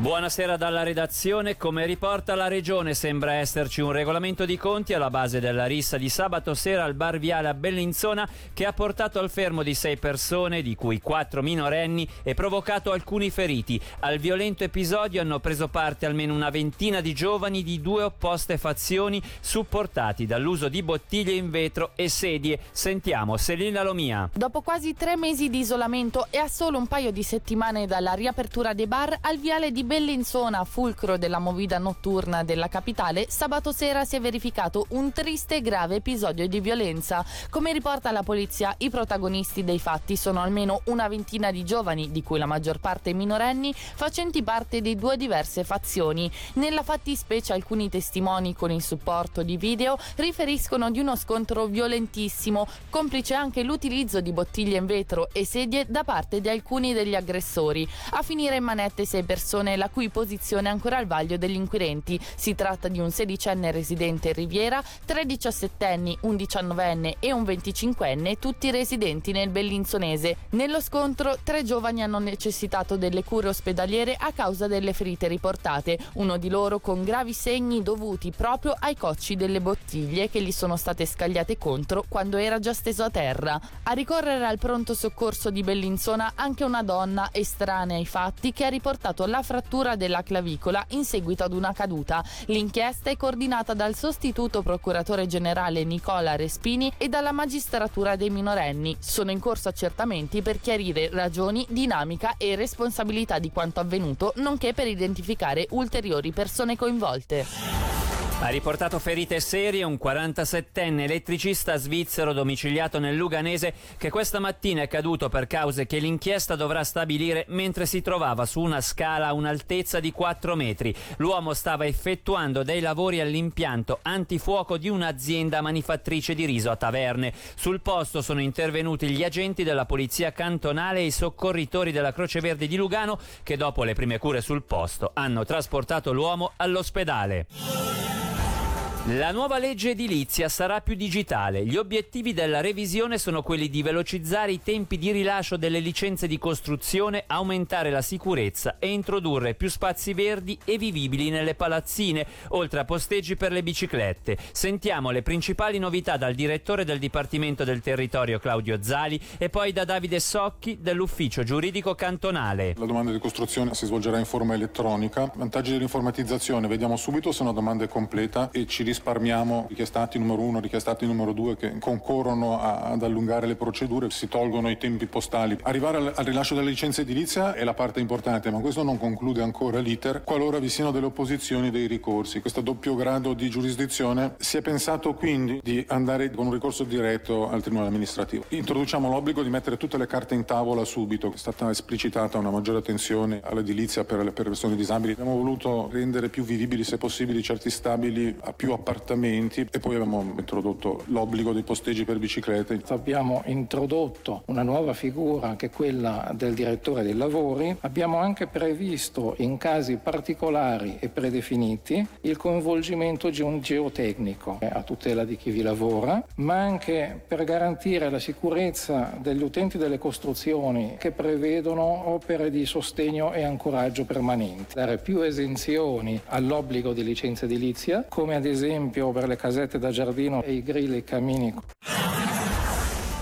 Buonasera dalla redazione. Come riporta la Regione sembra esserci un regolamento di conti alla base della rissa di sabato sera al bar Viale a Bellinzona che ha portato al fermo di sei persone, di cui quattro minorenni, e provocato alcuni feriti. Al violento episodio hanno preso parte almeno una ventina di giovani di due opposte fazioni supportati dall'uso di bottiglie in vetro e sedie. Sentiamo Selina Lomia. Dopo quasi tre mesi di isolamento e a solo un paio di settimane dalla riapertura dei bar al Viale di Bellinzona, fulcro della movida notturna della capitale, sabato sera si è verificato un triste e grave episodio di violenza. Come riporta la polizia, i protagonisti dei fatti sono almeno una ventina di giovani, di cui la maggior parte minorenni, facenti parte di due diverse fazioni. Nella fattispecie alcuni testimoni con il supporto di video riferiscono di uno scontro violentissimo, complice anche l'utilizzo di bottiglie in vetro e sedie da parte di alcuni degli aggressori. A finire in manette sei persone la cui posizione è ancora al vaglio degli inquirenti. Si tratta di un sedicenne residente in Riviera, tre diciassettenni, un diciannovenne e un venticinquenne, tutti residenti nel Bellinzonese. Nello scontro tre giovani hanno necessitato delle cure ospedaliere a causa delle ferite riportate, uno di loro con gravi segni dovuti proprio ai cocci delle bottiglie che gli sono state scagliate contro quando era già steso a terra. A ricorrere al pronto soccorso di Bellinzona anche una donna estranea ai fatti che ha riportato la frattura frattura della clavicola in seguito ad una caduta. L'inchiesta è coordinata dal sostituto procuratore generale Nicola Respini e dalla magistratura dei minorenni. Sono in corso accertamenti per chiarire ragioni, dinamica e responsabilità di quanto avvenuto, nonché per identificare ulteriori persone coinvolte. Ha riportato ferite serie un 47enne elettricista svizzero domiciliato nel Luganese che questa mattina è caduto per cause che l'inchiesta dovrà stabilire mentre si trovava su una scala a un'altezza di 4 metri. L'uomo stava effettuando dei lavori all'impianto antifuoco di un'azienda manifattrice di riso a Taverne. Sul posto sono intervenuti gli agenti della polizia cantonale e i soccorritori della Croce Verde di Lugano che dopo le prime cure sul posto hanno trasportato l'uomo all'ospedale. La nuova legge edilizia sarà più digitale. Gli obiettivi della revisione sono quelli di velocizzare i tempi di rilascio delle licenze di costruzione, aumentare la sicurezza e introdurre più spazi verdi e vivibili nelle palazzine, oltre a posteggi per le biciclette. Sentiamo le principali novità dal direttore del Dipartimento del Territorio Claudio Zali e poi da Davide Socchi dell'Ufficio Giuridico Cantonale. La domanda di costruzione si svolgerà in forma elettronica. Vantaggi dell'informatizzazione, vediamo subito se una domanda è completa e ci risparmiamo richiestati numero uno, richiestati numero due che concorrono a, ad allungare le procedure, si tolgono i tempi postali. Arrivare al, al, rilascio della licenza edilizia è la parte importante, ma questo non conclude ancora l'iter qualora vi siano delle opposizioni dei ricorsi. Questo doppio grado di giurisdizione si è pensato quindi di andare con un ricorso diretto al Tribunale amministrativo. Introduciamo l'obbligo di mettere tutte le carte in tavola subito, è stata esplicitata una maggiore attenzione all'edilizia per le persone disabili. Abbiamo voluto rendere più vivibili se possibile certi stabili a più appartamenti appartamenti e poi abbiamo introdotto l'obbligo dei posteggi per biciclette. Abbiamo introdotto una nuova figura che è quella del direttore dei lavori. Abbiamo anche previsto in casi particolari e predefiniti il coinvolgimento di un geotecnico a tutela di chi vi lavora, ma anche per garantire la sicurezza degli utenti delle costruzioni che prevedono opere di sostegno e ancoraggio permanente. Dare più esenzioni all'obbligo di licenza edilizia, come ad esempio esempio per le casette da giardino e i grill e i camini.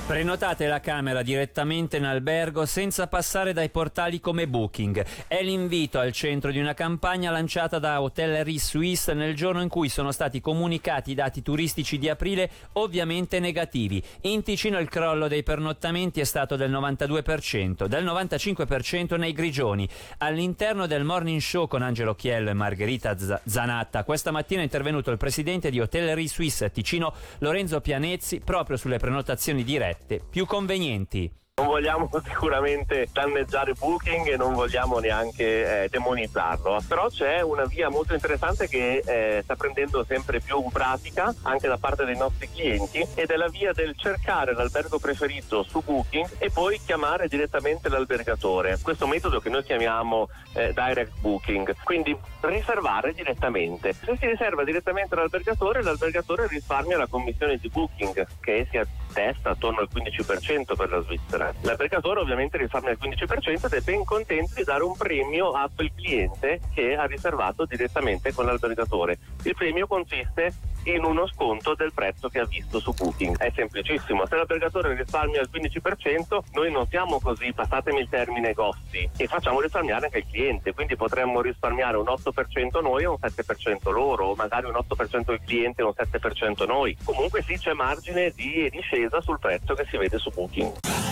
Prenotate la camera direttamente in albergo senza passare dai portali come Booking. È l'invito al centro di una campagna lanciata da Hotellerie Suisse nel giorno in cui sono stati comunicati i dati turistici di aprile ovviamente negativi. In Ticino il crollo dei pernottamenti è stato del 92%, del 95% nei Grigioni. All'interno del morning show con Angelo Chiello e Margherita Zanatta questa mattina è intervenuto il presidente di Hotellerie Suisse Ticino Lorenzo Pianezzi proprio sulle prenotazioni dirette dirette più convenienti. Non vogliamo sicuramente danneggiare Booking e non vogliamo neanche eh, demonizzarlo, però c'è una via molto interessante che eh, sta prendendo sempre più pratica anche da parte dei nostri clienti ed è la via del cercare l'albergo preferito su Booking e poi chiamare direttamente l'albergatore. Questo metodo che noi chiamiamo eh, direct booking, quindi riservare direttamente. Se si riserva direttamente l'albergatore, l'albergatore risparmia la commissione di booking che sia attesta attorno al 15% per la Svizzera. L'albergatore ovviamente risparmia il 15% ed è ben contento di dare un premio a quel cliente che ha riservato direttamente con l'albergatore. Il premio consiste in uno sconto del prezzo che ha visto su Booking. È semplicissimo, se l'albergatore risparmia il 15%, noi non siamo così, passatemi il termine gossi, e facciamo risparmiare anche il cliente, quindi potremmo risparmiare un 8% noi e un 7% loro, o magari un 8% il cliente e un 7% noi. Comunque sì c'è margine di discesa sul prezzo che si vede su Booking.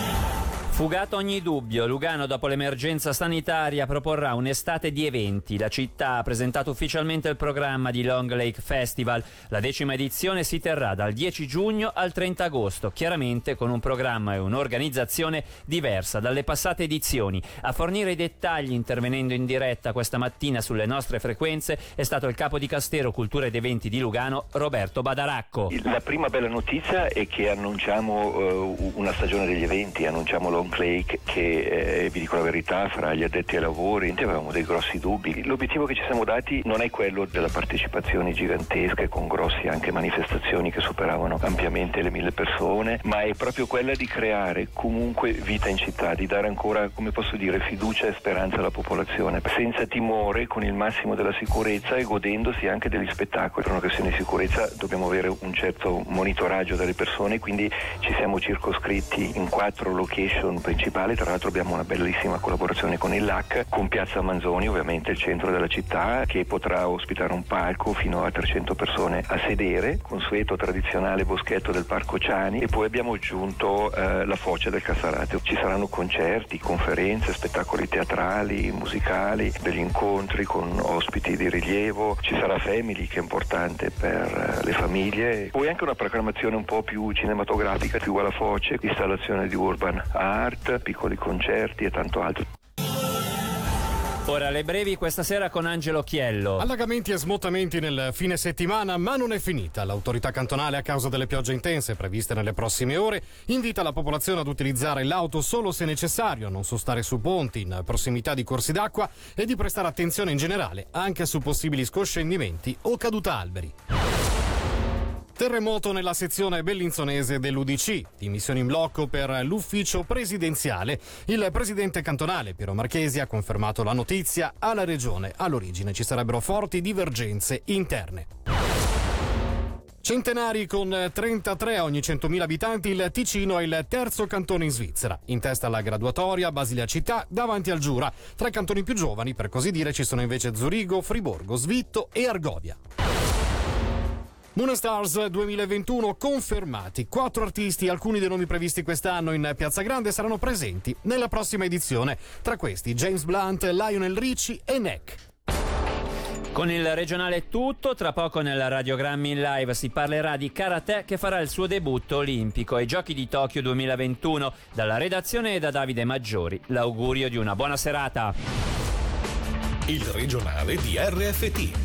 Fugato ogni dubbio, Lugano dopo l'emergenza sanitaria proporrà un'estate di eventi. La città ha presentato ufficialmente il programma di Long Lake Festival. La decima edizione si terrà dal 10 giugno al 30 agosto, chiaramente con un programma e un'organizzazione diversa dalle passate edizioni. A fornire i dettagli intervenendo in diretta questa mattina sulle nostre frequenze è stato il capo di Castero Cultura ed Eventi di Lugano, Roberto Badaracco. La prima bella notizia è che annunciamo uh, una stagione degli eventi, annunciamo Long Long Lake che eh, vi dico la verità fra gli addetti ai lavori avevamo dei grossi dubbi. L'obiettivo che ci siamo dati non è quello della partecipazione gigantesca con grossi anche manifestazioni che superavano ampiamente le mille persone, ma è proprio quella di creare comunque vita in città, di dare ancora, come posso dire, fiducia e speranza alla popolazione, senza timore, con il massimo della sicurezza e godendosi anche degli spettacoli. Per un'occasione di sicurezza dobbiamo avere un certo monitoraggio delle persone, quindi ci siamo circoscritti in quattro location principale, tra l'altro abbiamo una bellissima collaborazione con il LAC, con Piazza Manzoni, ovviamente il centro della città, che potrà ospitare un palco fino a 300 persone a sedere, consueto tradizionale boschetto del Parco Ciani. E poi abbiamo aggiunto eh, la foce del Cassarate. Ci saranno concerti, conferenze, spettacoli teatrali, musicali, degli incontri con ospiti di rilievo, ci sarà Family che è importante per eh, le famiglie, poi anche una programmazione un po' più cinematografica, più alla foce, installazione di urban art art, piccoli concerti e tanto altro. Ora le brevi questa sera con Angelo Chiello. Allagamenti e smottamenti nel fine settimana, ma non è finita. L'autorità cantonale, a causa delle piogge intense previste nelle prossime ore, invita la popolazione ad utilizzare l'auto solo se necessario, a non sostare su ponti in prossimità di corsi d'acqua e di prestare attenzione in generale anche su possibili scoscendimenti o caduta alberi. Terremoto nella sezione bellinzonese dell'UDC, dimissioni in blocco per l'ufficio presidenziale. Il presidente cantonale Piero Marchesi ha confermato la notizia alla regione. All'origine ci sarebbero forti divergenze interne. Centenari con 33 a ogni 100.000 abitanti, il Ticino è il terzo cantone in Svizzera. In testa alla graduatoria, Basilea Città, davanti al Giura. Tra i cantoni più giovani, per così dire, ci sono invece Zurigo, Friborgo, Svitto e Argovia. Moonstars 2021 confermati. Quattro artisti, alcuni dei nomi previsti quest'anno in Piazza Grande, saranno presenti nella prossima edizione. Tra questi James Blunt, Lionel Ricci e Neck. Con il regionale è tutto, tra poco nella Radiogrammi in live si parlerà di karate che farà il suo debutto olimpico ai Giochi di Tokyo 2021. Dalla redazione e da Davide Maggiori, l'augurio di una buona serata. Il regionale di RFT